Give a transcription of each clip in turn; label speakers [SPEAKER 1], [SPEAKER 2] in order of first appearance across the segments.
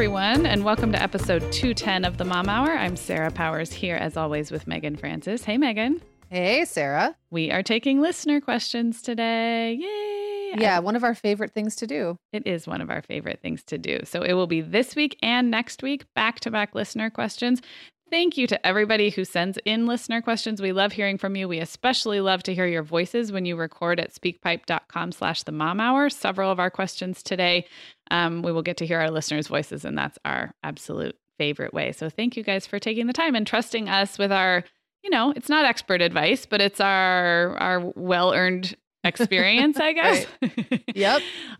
[SPEAKER 1] Everyone, and welcome to episode 210 of the Mom Hour. I'm Sarah Powers here as always with Meagan Francis. Hey Meagan.
[SPEAKER 2] Hey, Sarah.
[SPEAKER 1] We are taking listener questions today. Yay!
[SPEAKER 2] Yeah, one of our favorite things to do.
[SPEAKER 1] It is one of our favorite things to do. So it will be this week and next week, back to back listener questions. Thank you to everybody who sends in listener questions. We love hearing from you. We especially love to hear your voices when you record at speakpipe.com slash the mom hour. Several of our questions today, um, we will get to hear our listeners' voices, and that's our absolute favorite way. So thank you guys for taking the time and trusting us with our you know, it's not expert advice, but it's our our well-earned experience, I guess.
[SPEAKER 2] yep.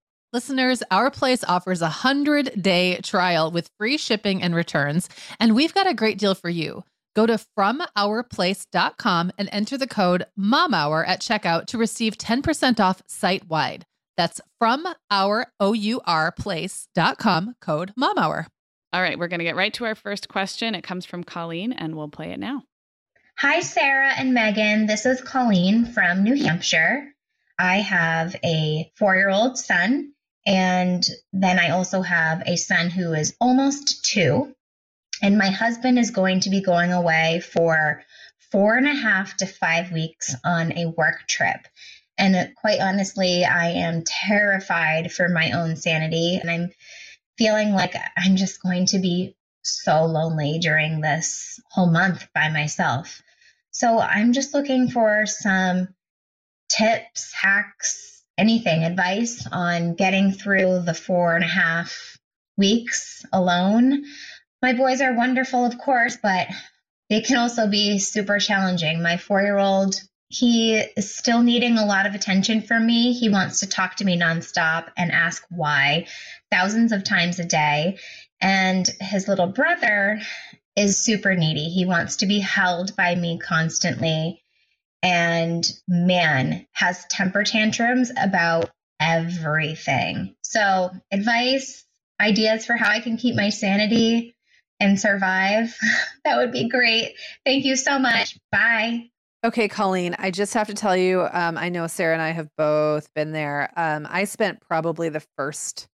[SPEAKER 3] Listeners, our place offers a 100 day trial with free shipping and returns, and we've got a great deal for you. Go to FromOurPlace.com and enter the code MOMHOUR at checkout to receive 10% off site wide. That's from our O-U-R place.com code MOMHOUR.
[SPEAKER 1] All right, we're going to get right to our first question. It comes from Colleen, and we'll play it now.
[SPEAKER 4] Hi, Sarah and Meagan. This is Colleen from New Hampshire. I have a four year old son, and then I also have a son who is almost two. And my husband is going to be going away for four and a half to five weeks on a work trip. And uh, quite honestly, I am terrified for my own sanity. And I'm feeling like I'm just going to be so lonely during this whole month by myself. So I'm just looking for some tips, hacks, anything, advice on getting through the four and a half weeks alone my boys are wonderful, of course, but they can also be super challenging. My four year old, he is still needing a lot of attention from me. He wants to talk to me nonstop and ask why thousands of times a day. And his little brother is super needy. He wants to be held by me constantly. And man, has temper tantrums about everything. So, advice, ideas for how I can keep my sanity and survive, that would be great. Thank you so much. Bye.
[SPEAKER 2] Okay, Colleen, I just have to tell you, um, I know Sarah and I have both been there. Um, I spent probably the first,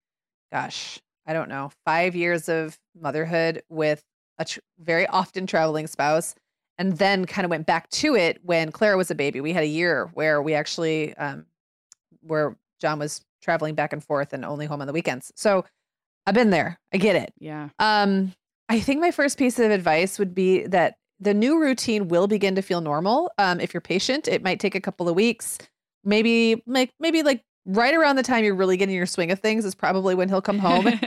[SPEAKER 2] gosh, I don't know, five years of motherhood with a tr- very often traveling spouse, and then kind of went back to it when Clara was a baby. We had a year where we actually, um, where John was traveling back and forth and only home on the weekends. So I've been there. I get it.
[SPEAKER 1] Yeah.
[SPEAKER 2] Um, I think my first piece of advice would be that the new routine will begin to feel normal. Um, if you're patient, it might take a couple of weeks. Maybe like maybe like right around the time you're really getting your swing of things is probably when he'll come home.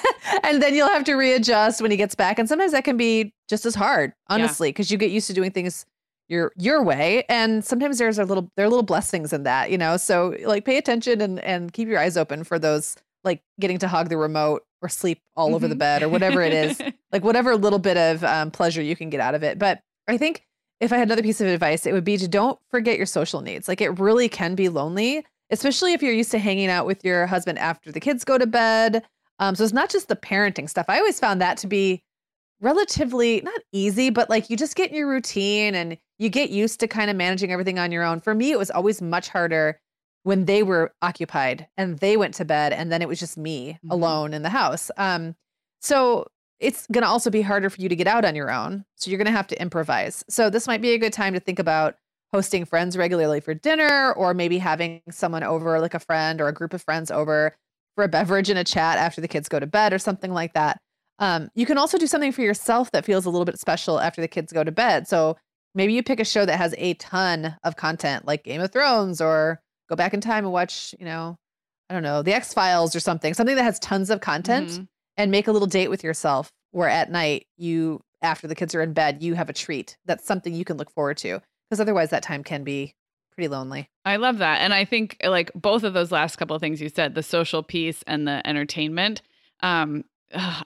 [SPEAKER 2] and then you'll have to readjust when he gets back. And sometimes that can be just as hard, honestly, because yeah. you get used to doing things your your way. And sometimes there's a little there are little blessings in that, you know. So like pay attention and and keep your eyes open for those like getting to hog the remote or sleep all mm-hmm. over the mm-hmm. bed or whatever it is, like whatever little bit of um, pleasure you can get out of it. But I think if I had another piece of advice, it would be to don't forget your social needs. Like it really can be lonely, especially if you're used to hanging out with your husband after the kids go to bed. Um, so it's not just the parenting stuff. I always found that to be relatively not easy, but like you just get in your routine and you get used to kind of managing everything on your own. For me, it was always much harder when they were occupied and they went to bed and then it was just me mm-hmm. alone in the house. Um, so it's going to also be harder for you to get out on your own. So you're going to have to improvise. So this might be a good time to think about hosting friends regularly for dinner or maybe having someone over like a friend or a group of friends over for a beverage and a chat after the kids go to bed or something like that. Um, you can also do something for yourself that feels a little bit special after the kids go to bed. So maybe you pick a show that has a ton of content like Game of Thrones or go back in time and watch, you know, I don't know, the X Files or something, something that has tons of content mm-hmm. and make a little date with yourself where at night you, after the kids are in bed, you have a treat. That's something you can look forward to because otherwise that time can be pretty lonely.
[SPEAKER 1] I love that. And I think like both of those last couple of things you said, the social piece and the entertainment, um,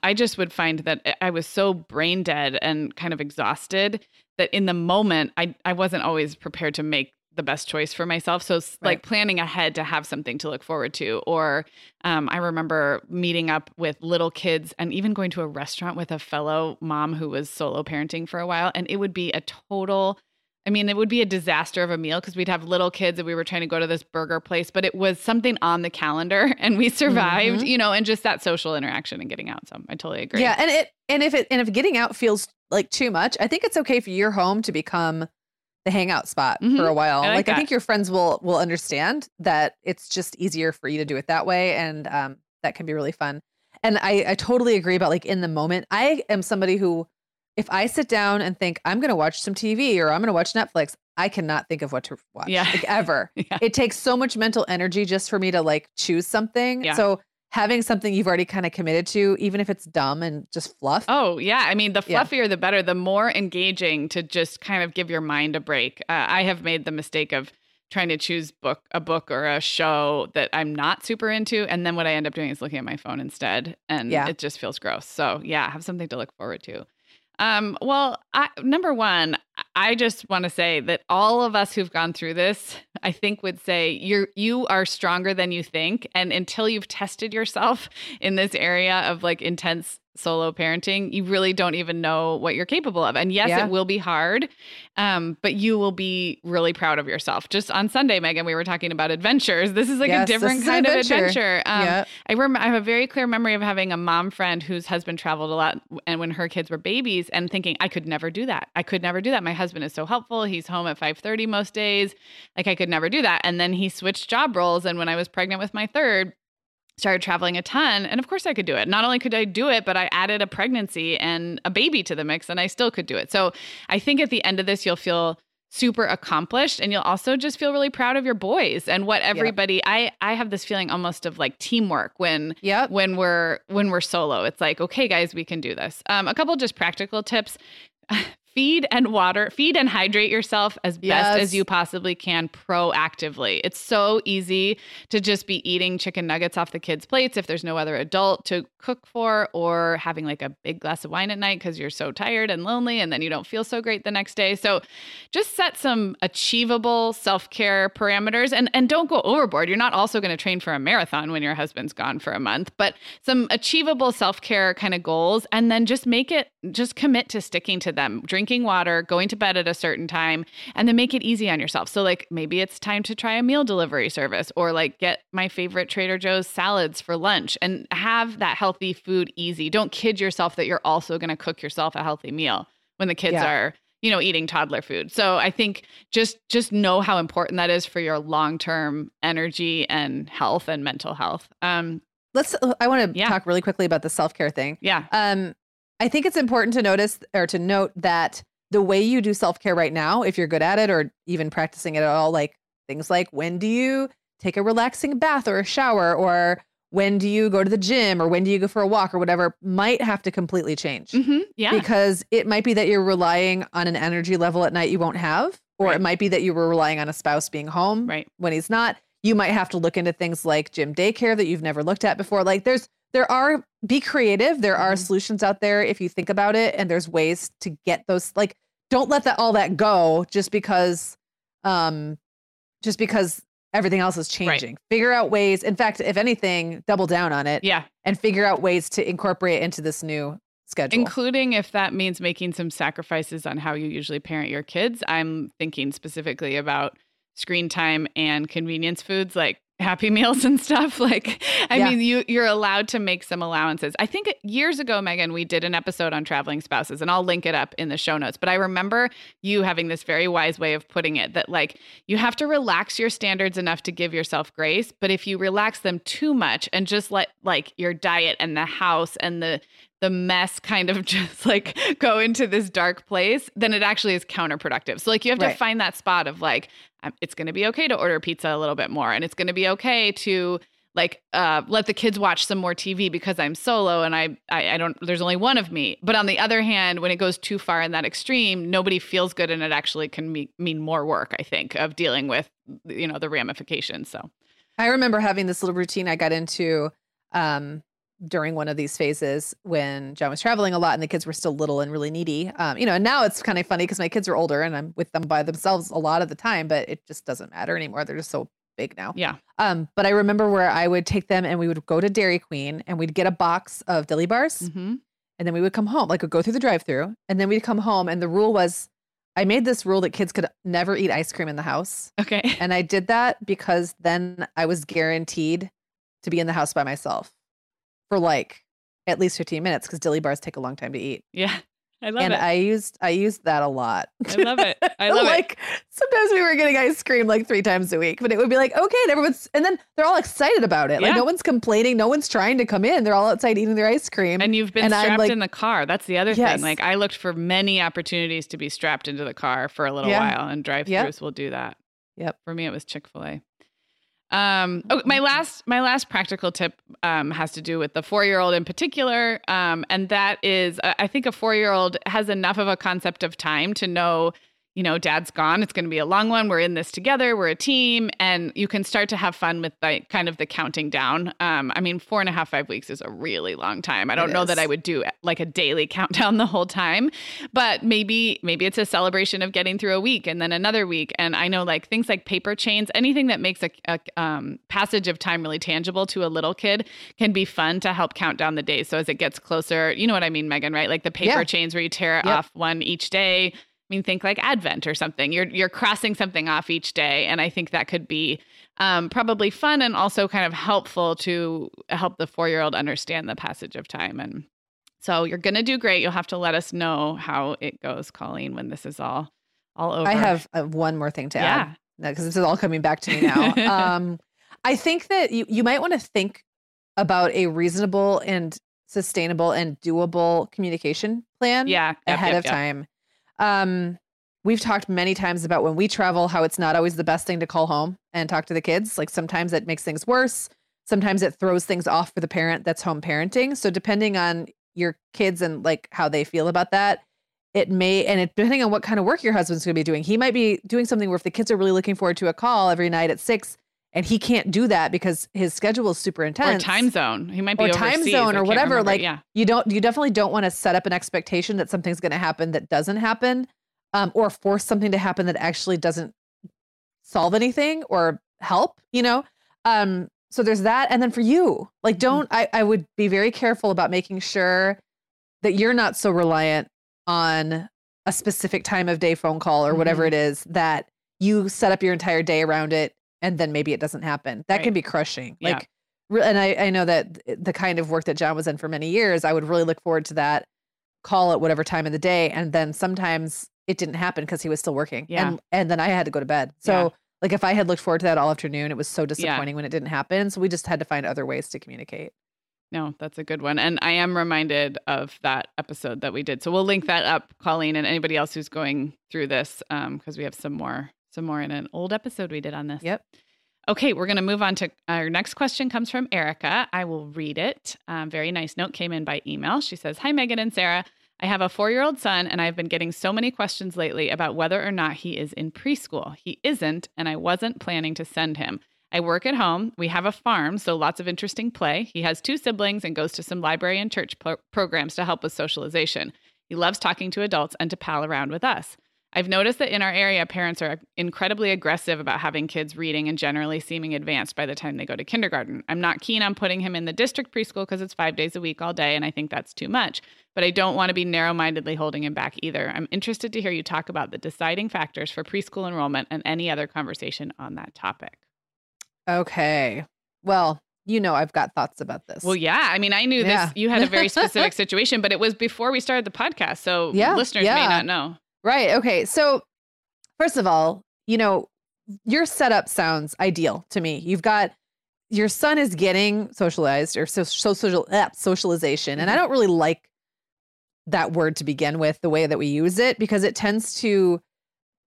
[SPEAKER 1] I just would find that I was so brain dead and kind of exhausted that in the moment I, I wasn't always prepared to make the best choice for myself. So, right. like planning ahead to have something to look forward to. Or um, I remember meeting up with little kids and even going to a restaurant with a fellow mom who was solo parenting for a while. And it would be a total, I mean, it would be a disaster of a meal because we'd have little kids and we were trying to go to this burger place, but it was something on the calendar and we survived, mm-hmm. you know, and just that social interaction and getting out. So I totally agree.
[SPEAKER 2] Yeah. And it, and if it, and if getting out feels like too much, I think it's okay for your home to become the hangout spot mm-hmm. for a while. I like, like I think your friends will will understand that it's just easier for you to do it that way, and um, that can be really fun. And I, I totally agree about like in the moment. I am somebody who, if I sit down and think I'm going to watch some TV or I'm going to watch Netflix, I cannot think of what to watch. Yeah. Like ever. yeah. It takes so much mental energy just for me to like choose something. Yeah. So having something you've already kind of committed to, even if it's dumb and just fluff.
[SPEAKER 1] Oh, yeah. I mean, the fluffier, yeah. the better, the more engaging to just kind of give your mind a break. Uh, I have made the mistake of trying to choose book a book or a show that I'm not super into and then what I end up doing is looking at my phone instead and
[SPEAKER 2] Yeah.
[SPEAKER 1] it just feels gross. So, yeah, have something to look forward to. Um, well, I, number one, I just want to say that all of us who've gone through this, I think would say you're you are stronger than you think. And until you've tested yourself in this area of like intense solo parenting, you really don't even know what you're capable of. And yes,
[SPEAKER 2] Yeah.
[SPEAKER 1] it will be hard, um, but you will be really proud of yourself. Just on Sunday, Meagan, we were talking about adventures. This is like
[SPEAKER 2] Yes,
[SPEAKER 1] a different kind
[SPEAKER 2] adventure.
[SPEAKER 1] of adventure. Um,
[SPEAKER 2] yeah.
[SPEAKER 1] I rem- I have a very clear memory of having a mom friend whose husband traveled a lot and when her kids were babies and thinking I could never do that. I could never do that. My husband is so helpful. He's home at 5:30 most days. Like I could never do that. And then he switched job roles and when I was pregnant with my third started traveling a ton and of course I could do it. Not only could I do it, but I added a pregnancy and a baby to the mix and I still could do it. So I think at the end of this you'll feel super accomplished and you'll also just feel really proud of your boys and what everybody I I have this feeling almost of like teamwork when
[SPEAKER 2] Yep.
[SPEAKER 1] when we're when we're solo it's like okay guys we can do this um a couple just practical tips feed and water feed and hydrate yourself as best as you possibly can proactively. It's so easy to just be eating chicken nuggets off the kids plates if there's no other adult to cook for or having like a big glass of wine at night because you're so tired and lonely and then you don't feel so great the next day. So just set some achievable self-care parameters and and don't go overboard. You're not also going to train for a marathon when your husband's gone for a month but some achievable self-care kind of goals and then just make it just commit to sticking to them drinking water going to bed at a certain time and then make it easy on yourself so like maybe it's time to try a meal delivery service or like get my favorite trader joe's salads for lunch and have that healthy food easy don't kid yourself that you're also going to cook yourself a healthy meal when the kids
[SPEAKER 2] Yeah.
[SPEAKER 1] are you know eating toddler food so i think just just know how important that is for your long-term energy and health and mental health um
[SPEAKER 2] Let's I want to
[SPEAKER 1] Yeah.
[SPEAKER 2] talk really quickly about the self-care thing.
[SPEAKER 1] yeah
[SPEAKER 2] Um, I think it's important to notice or to note that the way you do self care right now, if you're good at it or even practicing it at all, like things like when do you take a relaxing bath or a shower, or when do you go to the gym, or when do you go for a walk, or whatever, might have to completely change.
[SPEAKER 1] hmm yeah
[SPEAKER 2] Because it might be that you're relying on an energy level at night you won't have, or
[SPEAKER 1] Right.
[SPEAKER 2] it might be that you were relying on a spouse being home
[SPEAKER 1] right
[SPEAKER 2] when he's not. You might have to look into things like gym daycare that you've never looked at before. Like there's there are be creative. There are
[SPEAKER 1] Mhm.
[SPEAKER 2] solutions out there if you think about it and there's ways to get those like don't let that all that go just because um just because everything else is changing. Figure out ways. In fact, if anything, double down on it
[SPEAKER 1] yeah
[SPEAKER 2] and figure out ways to incorporate into this new schedule.
[SPEAKER 1] including if that means making some sacrifices on how you usually parent your kids i'm thinking specifically about screen time and convenience foods like happy meals and stuff like i
[SPEAKER 2] Yeah.
[SPEAKER 1] mean you you're allowed to make some allowances i think years ago meagan we did an episode on traveling spouses and i'll link it up in the show notes but i remember you having this very wise way of putting it that like you have to relax your standards enough to give yourself grace but if you relax them too much and just let like your diet and the house and the the mess kind of just like go into this dark place, then it actually is counterproductive. So like you have to find that spot of like um, it's going to be okay to order pizza a little bit more, and it's going to be okay to like uh, let the kids watch some more TV because I'm solo and I, I I don't there's only one of me. But on the other hand, when it goes too far in that extreme, nobody feels good, and it actually can me- mean more work. I think of dealing with you know the ramifications. So
[SPEAKER 2] I remember having this little routine I got into um, during one of these phases when John was traveling a lot and the kids were still little and really needy. Um, you know, and now it's kind of funny because my kids are older and I'm with them by themselves a lot of the time, but it just doesn't matter anymore. They're just so big now.
[SPEAKER 1] yeah,
[SPEAKER 2] Um, but I remember where I would take them and we would go to Dairy Queen and we'd get a box of dilly bars
[SPEAKER 1] hmm
[SPEAKER 2] and then we would come home, like we'd go through the drive through and then we'd come home. And the rule was I made this rule that kids could never eat ice cream in the house.
[SPEAKER 1] okay,
[SPEAKER 2] And I did that because then I was guaranteed to be in the house by myself for like at least 15 minutes because dilly bars take a long time to eat.
[SPEAKER 1] yeah, I love
[SPEAKER 2] and
[SPEAKER 1] it.
[SPEAKER 2] And I used I used that a lot.
[SPEAKER 1] I love it. I love it.
[SPEAKER 2] like sometimes we were getting ice cream like three times a week, but it would be like, okay, and everyone's and then they're all excited about it.
[SPEAKER 1] Yeah.
[SPEAKER 2] Like no one's complaining, no one's trying to come in. They're all outside eating their ice cream.
[SPEAKER 1] And you've been
[SPEAKER 2] And
[SPEAKER 1] strapped
[SPEAKER 2] like-
[SPEAKER 1] in the car. That's the other
[SPEAKER 2] Yes.
[SPEAKER 1] thing. Like I looked for many opportunities to be strapped into the car for a little
[SPEAKER 2] Yeah.
[SPEAKER 1] while, and drive-throughs
[SPEAKER 2] Yep.
[SPEAKER 1] will do that.
[SPEAKER 2] Yep.
[SPEAKER 1] For me, it was Chick Fil A. Um, oh, my last my last practical tip um, has to do with the four year old in particular, um, and that is I I think a four year old has enough of a concept of time to know you know, dad's gone. It's going to be a long one. We're in this together. We're a team. And you can start to have fun with like kind of the counting down. Um, I mean, four and a half, five weeks is a really long time. I don't
[SPEAKER 2] It
[SPEAKER 1] know that I would do like a daily countdown the whole time, but maybe, maybe it's a celebration of getting through a week and then another week. And I know like things like paper chains, anything that makes a, a um, passage of time really tangible to a little kid can be fun to help count down the days. So as it gets closer, you know what I mean, Meagan, right? Like the paper
[SPEAKER 2] Yeah.
[SPEAKER 1] chains where you tear
[SPEAKER 2] Yep.
[SPEAKER 1] off one each day. I mean, think like Advent or something. You're you're crossing something off each day, and I think that could be um, probably fun and also kind of helpful to help the four year old understand the passage of time. And so you're gonna do great. You'll have to let us know how it goes, Colleen, when this is all all over.
[SPEAKER 2] I have uh, one more thing to
[SPEAKER 1] yeah,
[SPEAKER 2] add because this is all coming back to me now. um, I think that you, you might want to think about a reasonable and sustainable and doable communication plan
[SPEAKER 1] yeah, yep,
[SPEAKER 2] ahead
[SPEAKER 1] yep,
[SPEAKER 2] of
[SPEAKER 1] yep.
[SPEAKER 2] time. Um, we've talked many times about when we travel, how it's not always the best thing to call home and talk to the kids. Like sometimes it makes things worse. Sometimes it throws things off for the parent that's home parenting. So depending on your kids and like how they feel about that, it may and it depending on what kind of work your husband's going to be doing, he might be doing something where if the kids are really looking forward to a call every night at six, and he can't do that because his schedule is super intense.
[SPEAKER 1] Or time zone. He might be
[SPEAKER 2] or time zone or whatever,
[SPEAKER 1] remember.
[SPEAKER 2] like,
[SPEAKER 1] yeah,
[SPEAKER 2] you don't you definitely don't want to set up an expectation that something's going to happen that doesn't happen um, or force something to happen that actually doesn't solve anything or help you know um, so there's that and then for you like don't I, I would be very careful about making sure that you're not so reliant on a specific time of day phone call or whatever
[SPEAKER 1] Mhm.
[SPEAKER 2] it is that you set up your entire day around it and then maybe it doesn't happen that
[SPEAKER 1] Right.
[SPEAKER 2] can be crushing
[SPEAKER 1] Yeah.
[SPEAKER 2] like and I, I know that the kind of work that John was in for many years, I would really look forward to that call at whatever time of the day. And then sometimes it didn't happen because he was still working.
[SPEAKER 1] Yeah.
[SPEAKER 2] And and then I had to go to bed. So
[SPEAKER 1] Yeah.
[SPEAKER 2] like if I had looked forward to that all afternoon, it was so disappointing when it didn't happen. So we just had to find other ways to communicate.
[SPEAKER 1] No, that's a good one. And I am reminded of that episode that we did. So we'll link that up, Colleen, and anybody else who's going through this, um, because we have some more, some more in an old episode we did on this.
[SPEAKER 2] Yep.
[SPEAKER 1] Okay, we're going to move on to our next question comes from Erica. I will read it. Um, very nice note came in by email. She says, Hi, Meagan and Sarah. I have a four year old son, and I've been getting so many questions lately about whether or not he is in preschool. He isn't, and I wasn't planning to send him. I work at home. We have a farm, so lots of interesting play. He has two siblings and goes to some library and church pro- programs to help with socialization. He loves talking to adults and to pal around with us. I've noticed that in our area, parents are incredibly aggressive about having kids reading and generally seeming advanced by the time they go to kindergarten. I'm not keen on putting him in the district preschool because it's five days a week all day, and I think that's too much. But I don't want to be narrow mindedly holding him back either. I'm interested to hear you talk about the deciding factors for preschool enrollment and any other conversation on that topic.
[SPEAKER 2] Okay. Well, you know I've got thoughts about this.
[SPEAKER 1] Well, yeah. I mean, I knew
[SPEAKER 2] Yeah.
[SPEAKER 1] this. You had a very specific situation, but it was before we started the podcast. So
[SPEAKER 2] Yeah,
[SPEAKER 1] listeners may not know.
[SPEAKER 2] Right. Okay. So, first of all, you know, your setup sounds ideal to me. You've got your son is getting socialized or so, so social uh, socialization, and I
[SPEAKER 1] Mhm.
[SPEAKER 2] don't really like that word to begin with. The way that we use it because it tends to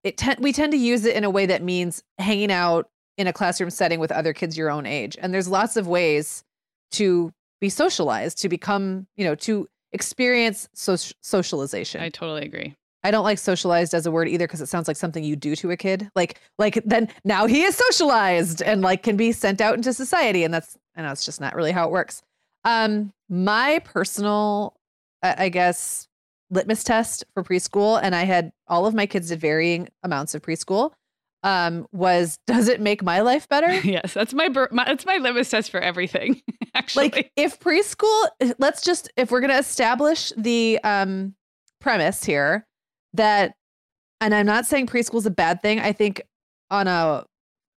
[SPEAKER 2] it ten- we tend to use it in a way that means hanging out in a classroom setting with other kids your own age, and there's lots of ways to be socialized, to become, you know, to experience soc- socialization.
[SPEAKER 1] I totally agree.
[SPEAKER 2] I don't like socialized as a word either because it sounds like something you do to a kid. Like like then now he is socialized and like can be sent out into society and that's I know it's just not really how it works. Um my personal I guess litmus test for preschool and I had all of my kids did varying amounts of preschool um was does it make my life better?
[SPEAKER 1] yes, that's my, my that's my litmus test for everything. Actually,
[SPEAKER 2] like if preschool let's just if we're to establish the um premise here that and i'm not saying preschool is a bad thing. I think on a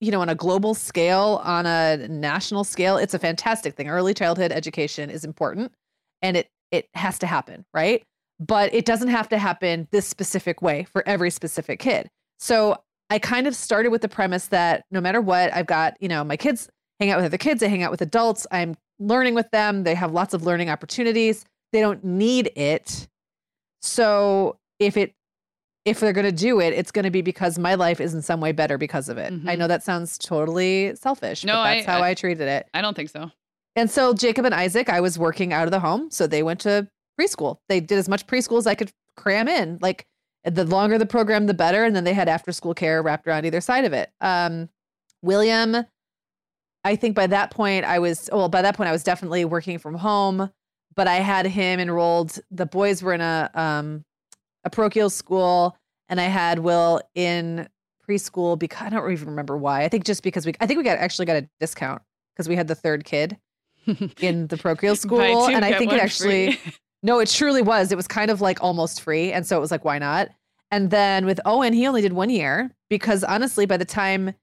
[SPEAKER 2] you know on a global scale on a national scale it's a fantastic thing. Early childhood education is important and it it has to happen right? But it doesn't have to happen this specific way for every specific kid. So i kind of started with the premise that no matter what i've got you know my kids hang out with other kids i hang out with adults i'm learning with them they have lots of learning opportunities they don't need it. So if it if they're going to do it it's going to be because my life is in some way better because of it i
[SPEAKER 1] Mhm.
[SPEAKER 2] know that sounds totally selfish
[SPEAKER 1] No,
[SPEAKER 2] but that's
[SPEAKER 1] I-
[SPEAKER 2] how
[SPEAKER 1] I-
[SPEAKER 2] I, treated it
[SPEAKER 1] I don't think so.
[SPEAKER 2] and so jacob and isaac i was working out of the home so they went to preschool they did as much preschool as i could cram in like The longer the program, the better. And then they had after school care wrapped around either side of it. Um, William, I think by that point I was well, by that point I was definitely working from home, but I had him enrolled. The boys were in a um a parochial school, and I had Will in preschool because I don't even remember why. I think just because we I think we got actually got a discount because we had the third kid in the parochial school.
[SPEAKER 1] Two,
[SPEAKER 2] and I think it actually no, it truly was. It was kind of like almost free. And so it was like, why not? And then with Owen, he only did one year because honestly, by the time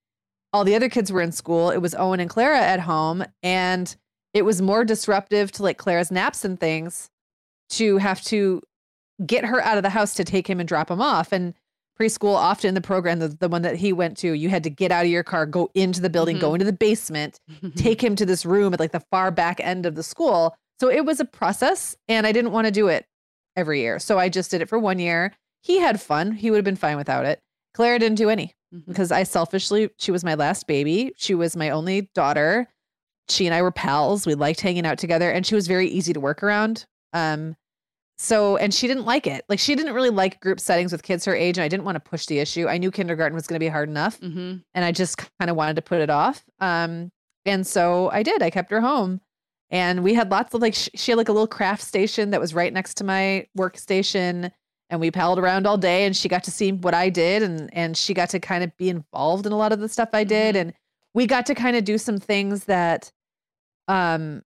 [SPEAKER 2] all the other kids were in school, it was Owen and Clara at home. And it was more disruptive to like Clara's naps and things to have to get her out of the house to take him and drop him off. And preschool, often the program, the, the one that he went to, you had to get out of your car, go into the building, go into the basement, take him to this room at like the far back end of the school. So it was a process and I didn't want to do it every year. So I just did it for one year. He had fun. He would have been fine without it. Clara didn't do any
[SPEAKER 1] Mhm.
[SPEAKER 2] because I selfishly, she was my last baby. She was my only daughter. She and I were pals. We liked hanging out together and she was very easy to work around. Um, so, and she didn't like it. Like, she didn't really like group settings with kids her age. And I didn't want to push the issue. I knew kindergarten was going to be hard enough
[SPEAKER 1] Mhm.
[SPEAKER 2] and I just kind of wanted to put it off. Um, and so I did. I kept her home, and we had lots of like sh- she had like a little craft station that was right next to my workstation, and we palled around all day. And she got to see what I did, and and she got to kind of be involved in a lot of the stuff I did,
[SPEAKER 1] Mhm.
[SPEAKER 2] and we got to kind of do some things that, um,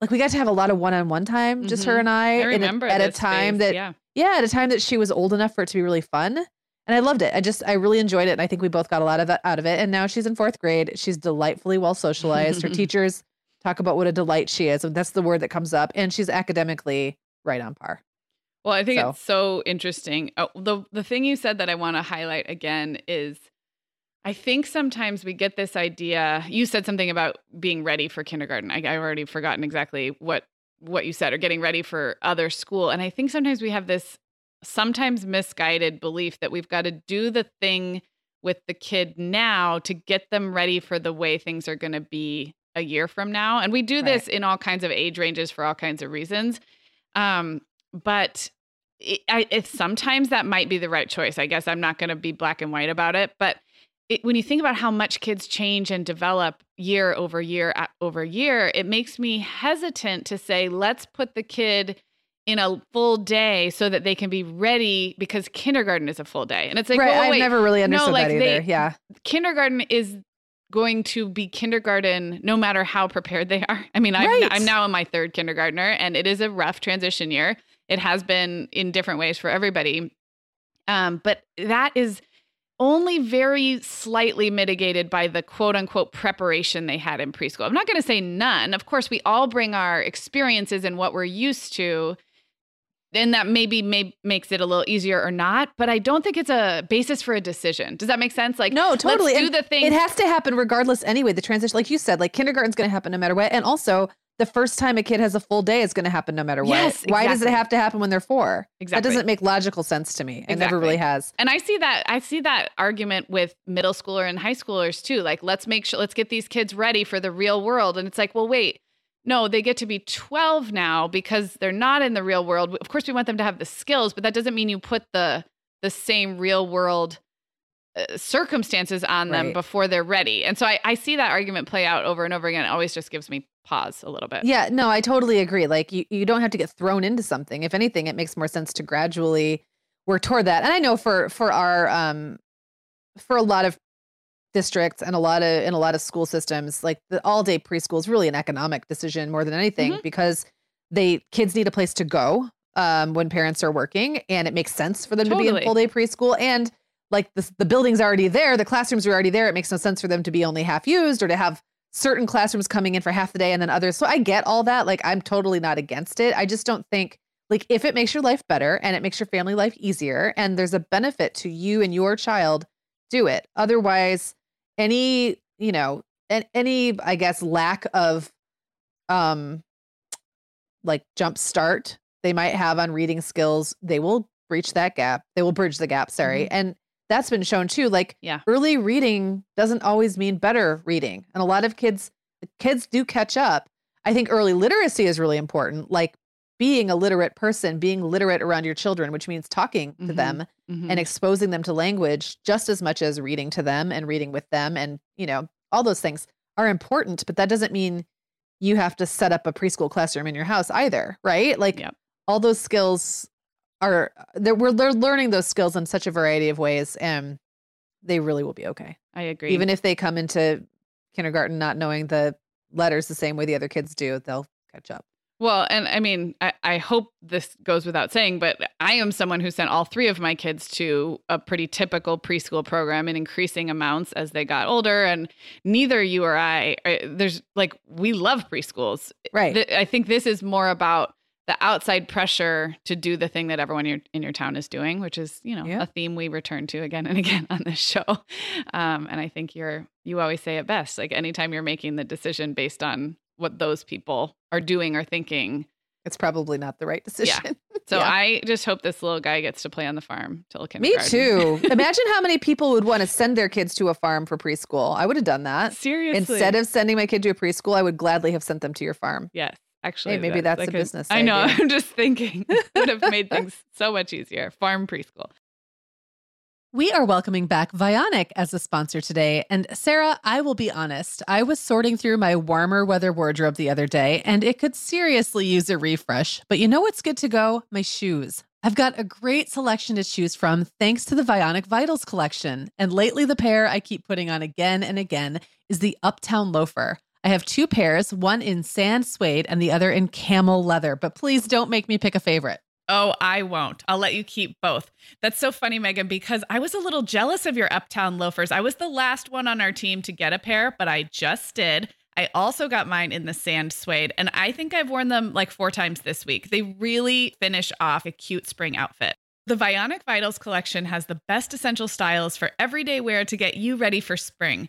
[SPEAKER 2] like we got to have a lot of one-on-one time, just her
[SPEAKER 1] Mhm.
[SPEAKER 2] and I,
[SPEAKER 1] I remember
[SPEAKER 2] at a time
[SPEAKER 1] phase,
[SPEAKER 2] that
[SPEAKER 1] yeah.
[SPEAKER 2] yeah, at a time that she was old enough for it to be really fun. And I loved it. I just, I really enjoyed it. And I think we both got a lot of that out of it. And now she's in fourth grade. She's delightfully well socialized. Her teachers talk about what a delight she is. And that's the word that comes up. And she's academically right on par.
[SPEAKER 1] Well, I think
[SPEAKER 2] So-
[SPEAKER 1] it's so interesting. Oh, the the thing you said that I want to highlight again is I think sometimes we get this idea. You said something about being ready for kindergarten. I, I've already forgotten exactly what what you said or getting ready for other school. And I think sometimes we have this sometimes misguided belief that we've got to do the thing with the kid now to get them ready for the way things are going to be a year from now. And we do this in all kinds of age ranges for all kinds of reasons. Um, but it, I, if sometimes that might be the right choice. I guess I'm not going to be black and white about it, but it, when you think about how much kids change and develop year over year over year, it makes me hesitant to say, let's put the kid in a full day so that they can be ready because kindergarten is a full day. And it's like,
[SPEAKER 2] right.
[SPEAKER 1] well,
[SPEAKER 2] I've
[SPEAKER 1] wait,
[SPEAKER 2] never really
[SPEAKER 1] no,
[SPEAKER 2] understood
[SPEAKER 1] like
[SPEAKER 2] that
[SPEAKER 1] they-
[SPEAKER 2] either. yeah.
[SPEAKER 1] kindergarten is going to be kindergarten no matter how prepared they are. I mean, I'm,
[SPEAKER 2] Right.
[SPEAKER 1] I'm now in my third kindergartner and it is a rough transition year. It has been in different ways for everybody. Um, but that is only very slightly mitigated by the quote unquote preparation they had in preschool. I'm not going to say none. Of course, we all bring our experiences and what we're used to. And that maybe may, makes it a little easier or not, but I don't think it's a basis for a decision. Does that make sense? Like,
[SPEAKER 2] No, totally.
[SPEAKER 1] Do
[SPEAKER 2] And
[SPEAKER 1] the thing.
[SPEAKER 2] It has to happen regardless anyway. The transition, like you said, like kindergarten's going to happen no matter what. And also, the first time a kid has a full day is going to happen no matter what.
[SPEAKER 1] Yes,
[SPEAKER 2] Why does it have to happen when they're four?
[SPEAKER 1] Exactly.
[SPEAKER 2] That doesn't make logical sense to me. It never really has.
[SPEAKER 1] And I see that I see that argument with middle schooler and high schoolers too. Like let's make sure let's get these kids ready for the real world. And it's like, well, wait. No, they get to be 12 now because they're not in the real world. Of course we want them to have the skills, but that doesn't mean you put the the same real world uh, circumstances on them
[SPEAKER 2] Right.
[SPEAKER 1] before they're ready. And so I, I see that argument play out over and over again. It always just gives me pause a little bit.
[SPEAKER 2] Yeah, no, I totally agree. Like you, you don't have to get thrown into something. If anything, it makes more sense to gradually work toward that. And I know for for our um for a lot of districts and a lot of in a lot of school systems, like the all day preschool is really an economic decision more than anything
[SPEAKER 1] Mhm.
[SPEAKER 2] because they kids need a place to go um when parents are working and it makes sense for them to be in full day preschool and like the, the building's already there, the classrooms are already there. It makes no sense for them to be only half used or to have certain classrooms coming in for half the day and then others. So I get all that. Like I'm totally not against it. I just don't think like if it makes your life better and it makes your family life easier and there's a benefit to you and your child, do it. Otherwise, any, you know, and any I guess lack of um like jump start they might have on reading skills, they will breach that gap. They will bridge the gap, sorry. And that's been shown too. Like
[SPEAKER 1] Yeah.
[SPEAKER 2] early reading doesn't always mean better reading. And a lot of kids kids do catch up. I think early literacy is really important. Like being a literate person, being literate around your children, which means talking to
[SPEAKER 1] Mhm.
[SPEAKER 2] them
[SPEAKER 1] Mhm.
[SPEAKER 2] and exposing them to language just as much as reading to them and reading with them and, you know, all those things are important, but that doesn't mean you have to set up a preschool classroom in your house either, right? Like
[SPEAKER 1] Yep.
[SPEAKER 2] all those skills are they're we're they're learning those skills in such a variety of ways and they really will be okay.
[SPEAKER 1] I agree.
[SPEAKER 2] Even if they come into kindergarten not knowing the letters the same way the other kids do, they'll catch up.
[SPEAKER 1] Well, and I mean, I, I hope this goes without saying, but I am someone who sent all three of my kids to a pretty typical preschool program in increasing amounts as they got older. And neither you or I, there's like, we love preschools.
[SPEAKER 2] Right.
[SPEAKER 1] I think this is more about the outside pressure to do the thing that everyone in your, in your town is doing, which is, you know,
[SPEAKER 2] Yeah.
[SPEAKER 1] a theme we return to again and again on this show. Um, and I think you're, you always say it best. Like anytime you're making the decision based on what those people are doing or thinking.
[SPEAKER 2] it's probably not the right decision. Yeah.
[SPEAKER 1] So
[SPEAKER 2] Yeah.
[SPEAKER 1] I just hope this little guy gets to play on the farm till kindergarten.
[SPEAKER 2] Me too. Imagine how many people would want to send their kids to a farm for preschool. I would have done that.
[SPEAKER 1] Seriously.
[SPEAKER 2] Instead of sending my kid to a preschool, I would gladly have sent them to your farm.
[SPEAKER 1] yes, actually,
[SPEAKER 2] maybe
[SPEAKER 1] that-
[SPEAKER 2] that's
[SPEAKER 1] that
[SPEAKER 2] a
[SPEAKER 1] could-
[SPEAKER 2] business
[SPEAKER 1] I know.
[SPEAKER 2] idea.
[SPEAKER 1] I'm just thinking It would have made things so much easier. Farm preschool.
[SPEAKER 3] We are welcoming back Vionic as a sponsor today. And Sarah, I will be honest, I was sorting through my warmer weather wardrobe the other day and it could seriously use a refresh. But you know what's good to go? My shoes. I've got a great selection to choose from thanks to the Vionic Vitals collection. And lately, the pair I keep putting on again and again is the Uptown Loafer. I have two pairs, one in sand suede and the other in camel leather, but please don't make me pick a favorite.
[SPEAKER 1] Oh, I won't. I'll let you keep both. That's so funny, Meagan, because I was a little jealous of your Uptown loafers. I was the last one on our team to get a pair, but I just did. I also got mine in the sand suede, and I think I've worn them like four times this week. They really finish off a cute spring outfit. The Vionic Vitals collection has the best essential styles for everyday wear to get you ready for spring.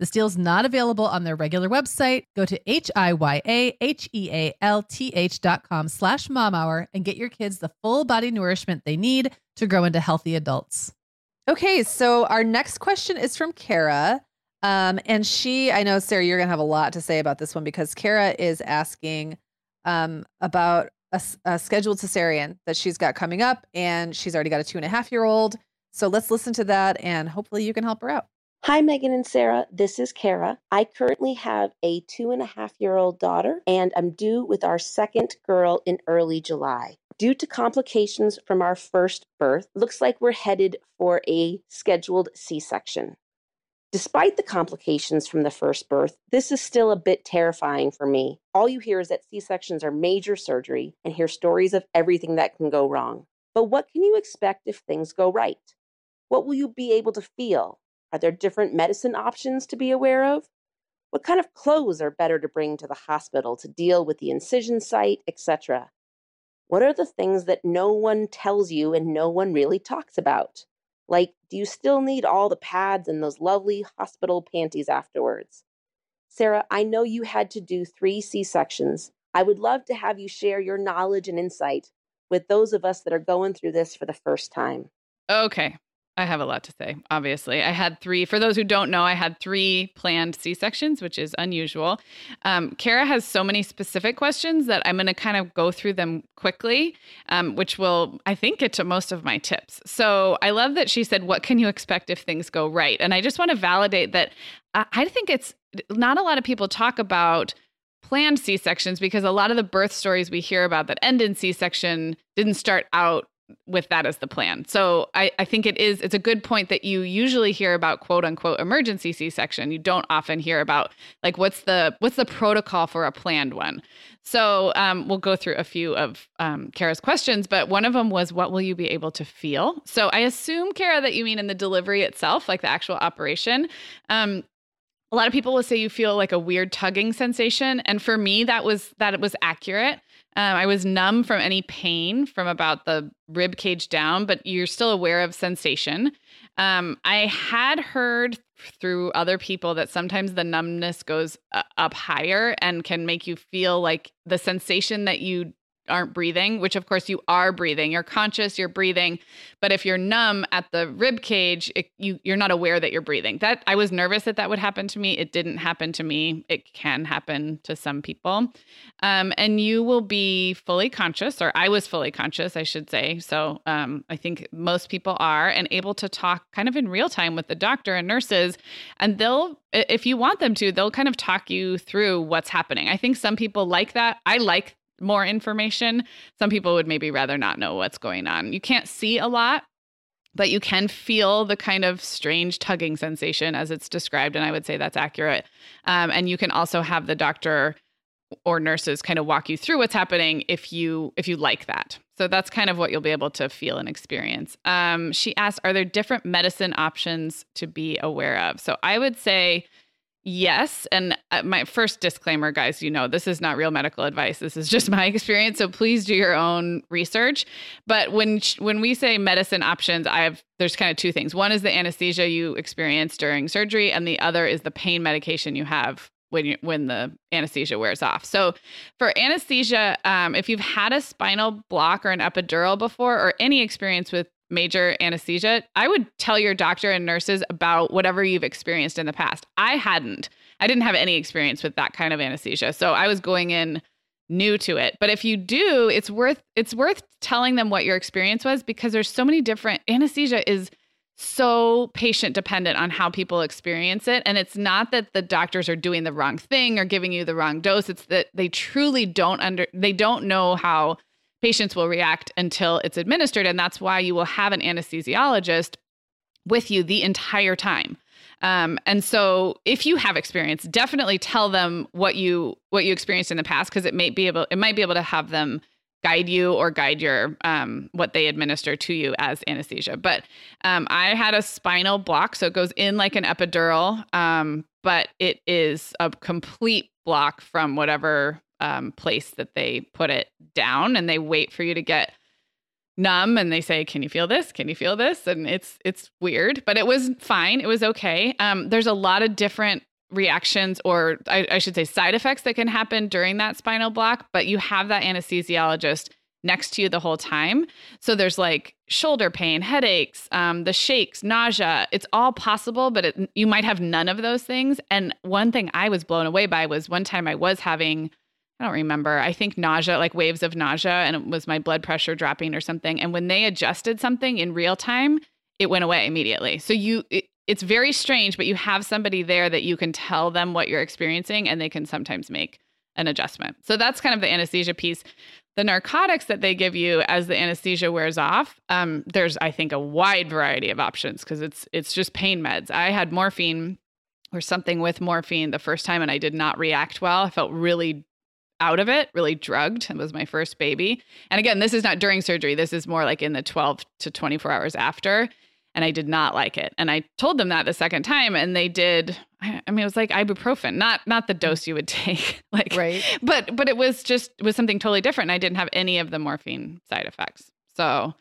[SPEAKER 3] This deal is not available on their regular website. Go to H-I-Y-A-H-E-A-L-T-H dot com slash momhour and get your kids the full body nourishment they need to grow into healthy adults.
[SPEAKER 2] Okay, so our next question is from Kara. Um, and she, I know, Sarah, you're going to have a lot to say about this one because Kara is asking um, about a scheduled cesarean that she's got coming up, and she's already got a two and a half year old. So let's listen to that, and hopefully you can help her out.
[SPEAKER 5] Hi, Meagan and Sarah. This is Kara. I currently have a two and a half year old daughter, and I'm due with our second girl in early July. Due to complications from our first birth, looks like we're headed for a scheduled C section. Despite the complications from the first birth, this is still a bit terrifying for me. All you hear is that C sections are major surgery and hear stories of everything that can go wrong. But what can you expect if things go right? What will you be able to feel? Are there different medicine options to be aware of? What kind of clothes are better to bring to the hospital to deal with the incision site, etc.? What are the things that no one tells you and no one really talks about? Like Do you still need all the pads and those lovely hospital panties afterwards? Sarah, I know you had to do three C sections. I would love to have you share your knowledge and insight with those of us that are going through this for the first time.
[SPEAKER 1] Okay. I have a lot to say, obviously. I had three, for those who don't know, I had three planned C sections, which is unusual. Um, Kara has so many specific questions that I'm going to kind of go through them quickly, um, which will, I think, get to most of my tips. So I love that she said, What can you expect if things go right? And I just want to validate that I, I think it's not a lot of people talk about planned C sections because a lot of the birth stories we hear about that end in C section didn't start out with that as the plan. So I, I think it is it's a good point that you usually hear about quote unquote emergency C-section. You don't often hear about like what's the what's the protocol for a planned one. So um, we'll go through a few of um, Kara's questions, but one of them was what will you be able to feel? So I assume Kara that you mean in the delivery itself, like the actual operation. Um, a lot of people will say you feel like a weird tugging sensation, and for me that was that it was accurate. Um, I was numb from any pain from about the rib cage down, but you're still aware of sensation. Um, I had heard through other people that sometimes the numbness goes uh, up higher and can make you feel like the sensation that you aren't breathing, which of course you are breathing. You're conscious, you're breathing, but if you're numb at the rib cage, it, you you're not aware that you're breathing. That I was nervous that that would happen to me. It didn't happen to me. It can happen to some people, um, and you will be fully conscious, or I was fully conscious, I should say. So um, I think most people are and able to talk kind of in real time with the doctor and nurses, and they'll if you want them to, they'll kind of talk you through what's happening. I think some people like that. I like more information. Some people would maybe rather not know what's going on. You can't see a lot, but you can feel the kind of strange tugging sensation as it's described. And I would say that's accurate. Um, and you can also have the doctor or nurses kind of walk you through what's happening if you if you like that so that's kind of what you'll be able to feel and experience um, she asked are there different medicine options to be aware of so i would say Yes. And uh, my first disclaimer, guys, you know, this is not real medical advice. This is just my experience. So please do your own research. But when when we say medicine options, I have there's kind of two things. One is the anesthesia you experience during surgery, and the other is the pain medication you have when you, when the anesthesia wears off. So for anesthesia, um, if you've had a spinal block or an epidural before, or any experience with major anesthesia, I would tell your doctor and nurses about whatever you've experienced in the past. I hadn't. I didn't have any experience with that kind of anesthesia. So I was going in new to it. But if you do, it's worth it's worth telling them what your experience was because there's so many different anesthesia is so patient dependent on how people experience it and it's not that the doctors are doing the wrong thing or giving you the wrong dose it's that they truly don't under they don't know how patients will react until it's administered. And that's why you will have an anesthesiologist with you the entire time. Um, and so if you have experience, definitely tell them what you what you experienced in the past because it may be able it might be able to have them guide you or guide your um, what they administer to you as anesthesia. But um, I had a spinal block, so it goes in like an epidural, um, but it is a complete block from whatever um, place that they put it down and they wait for you to get numb and they say can you feel this? Can you feel this? And it's it's weird but it was fine. It was okay. Um, there's a lot of different reactions or I, I should say side effects that can happen during that spinal block but you have that anesthesiologist next to you the whole time. So there's like shoulder pain headaches um, the shakes nausea. It's all possible but it, you might have none of those things. And one thing i was blown away by was one time i was having I don't remember. I think nausea, like waves of nausea, and it was my blood pressure dropping or something. And when they adjusted something in real time, it went away immediately. So you, it, it's very strange, but you have somebody there that you can tell them what you're experiencing, and they can sometimes make an adjustment. So that's kind of the anesthesia piece. The narcotics that they give you as the anesthesia wears off, um, there's I think a wide variety of options because it's it's just pain meds. I had morphine or something with morphine the first time, and I did not react well. I felt really out of it, really drugged. It was my first baby. And again, this is not during surgery. This is more like in the 12 to 24 hours after. And I did not like it. And I told them that the second time and they did I mean it was like ibuprofen, not not the mm. dose you would take. like
[SPEAKER 3] right.
[SPEAKER 1] but but it was just it was something totally different. And I didn't have any of the morphine side effects. So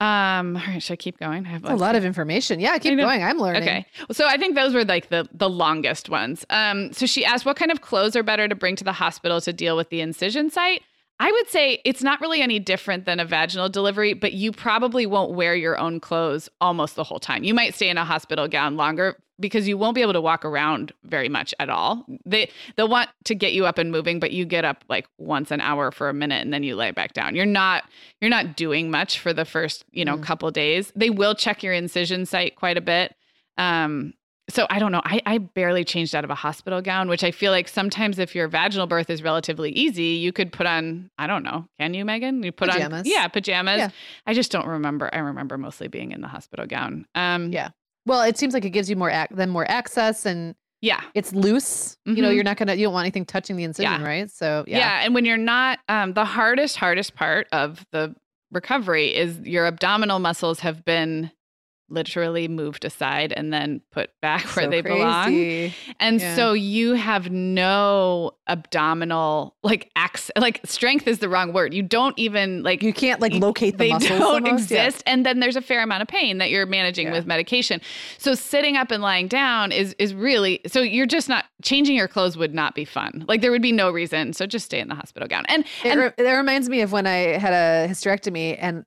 [SPEAKER 1] Um, all right, should I keep going? I have
[SPEAKER 2] a lot of information. Yeah, keep going. I'm learning.
[SPEAKER 1] Okay. So I think those were like the the longest ones. Um, so she asked what kind of clothes are better to bring to the hospital to deal with the incision site. I would say it's not really any different than a vaginal delivery, but you probably won't wear your own clothes almost the whole time. You might stay in a hospital gown longer because you won't be able to walk around very much at all. They they'll want to get you up and moving, but you get up like once an hour for a minute and then you lay back down. You're not you're not doing much for the first, you know,
[SPEAKER 2] Mm.
[SPEAKER 1] couple days. They will check your incision site quite a bit. Um so I don't know. I, I barely changed out of a hospital gown, which I feel like sometimes if your vaginal birth is relatively easy, you could put on, I don't know, can you, Meagan? You put on
[SPEAKER 2] Pajamas.
[SPEAKER 1] Yeah, pajamas.
[SPEAKER 2] Yeah.
[SPEAKER 1] I just don't remember. I remember mostly being in the hospital gown. Um
[SPEAKER 2] Yeah. Well, it seems like it gives you more ac- then more access and
[SPEAKER 1] yeah.
[SPEAKER 2] it's loose. You know,
[SPEAKER 1] Mhm.
[SPEAKER 2] you're not gonna you don't want anything touching the incision,
[SPEAKER 1] Yeah.
[SPEAKER 2] right? So
[SPEAKER 1] Yeah.
[SPEAKER 2] yeah.
[SPEAKER 1] And when you're not, um, the hardest, hardest part of the recovery is your abdominal muscles have been literally moved aside and then put back where
[SPEAKER 2] So
[SPEAKER 1] they belong. And
[SPEAKER 2] Yeah.
[SPEAKER 1] so you have no abdominal like ax like strength is the wrong word. You don't even like
[SPEAKER 2] You can't like locate the
[SPEAKER 1] they
[SPEAKER 2] muscles.
[SPEAKER 1] don't
[SPEAKER 2] almost. Yeah.
[SPEAKER 1] exist and then there's a fair amount of pain that you're managing
[SPEAKER 2] Yeah.
[SPEAKER 1] with medication so sitting up and lying down is is really so you're just not changing your clothes would not be fun like there would be no reason so just stay in the hospital gown and
[SPEAKER 2] It,
[SPEAKER 1] and
[SPEAKER 2] re- it reminds me of when I had a hysterectomy and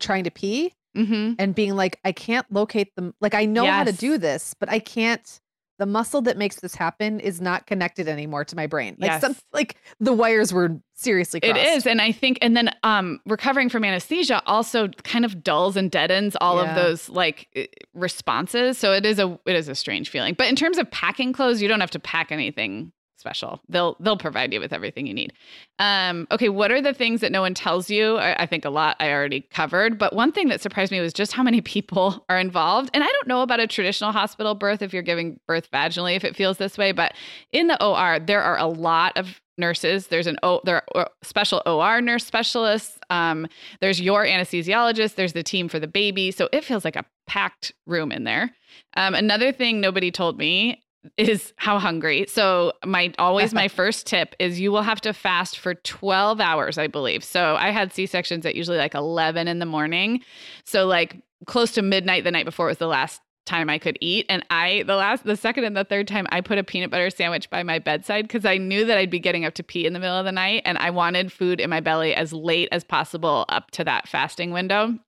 [SPEAKER 2] trying to pee
[SPEAKER 1] mhm.
[SPEAKER 2] and being like, I can't locate them. Like I know how to do this, but I can't. The muscle that makes this happen is not connected anymore to my brain. Like some,
[SPEAKER 1] Yes.
[SPEAKER 2] like the wires were seriously.
[SPEAKER 1] It
[SPEAKER 2] Crossed.
[SPEAKER 1] is, and I think, and then um, recovering from anesthesia also kind of dulls and deadens all
[SPEAKER 2] Yeah.
[SPEAKER 1] of those like responses. So it is a it is a strange feeling. But in terms of packing clothes, you don't have to pack anything special. They'll they'll provide you with everything you need. Um, okay, what are the things that no one tells you? I, I think a lot I already covered, but one thing that surprised me was just how many people are involved. And I don't know about a traditional hospital birth if you're giving birth vaginally, if it feels this way, but in the OR there are a lot of nurses. There's an O, there are special OR nurse specialists. Um, there's your anesthesiologist. There's the team for the baby. So it feels like a packed room in there. Um, another thing nobody told me is how hungry. So my always my first tip is you will have to fast for 12 hours, I believe. So I had C-sections at usually like 11 in the morning. So like close to midnight the night before was the last time I could eat. And I, the last, the second and the third time, I put a peanut butter sandwich by my bedside because I knew that I'd be getting up to pee in the middle of the night. And I wanted food in my belly as late as possible up to that fasting window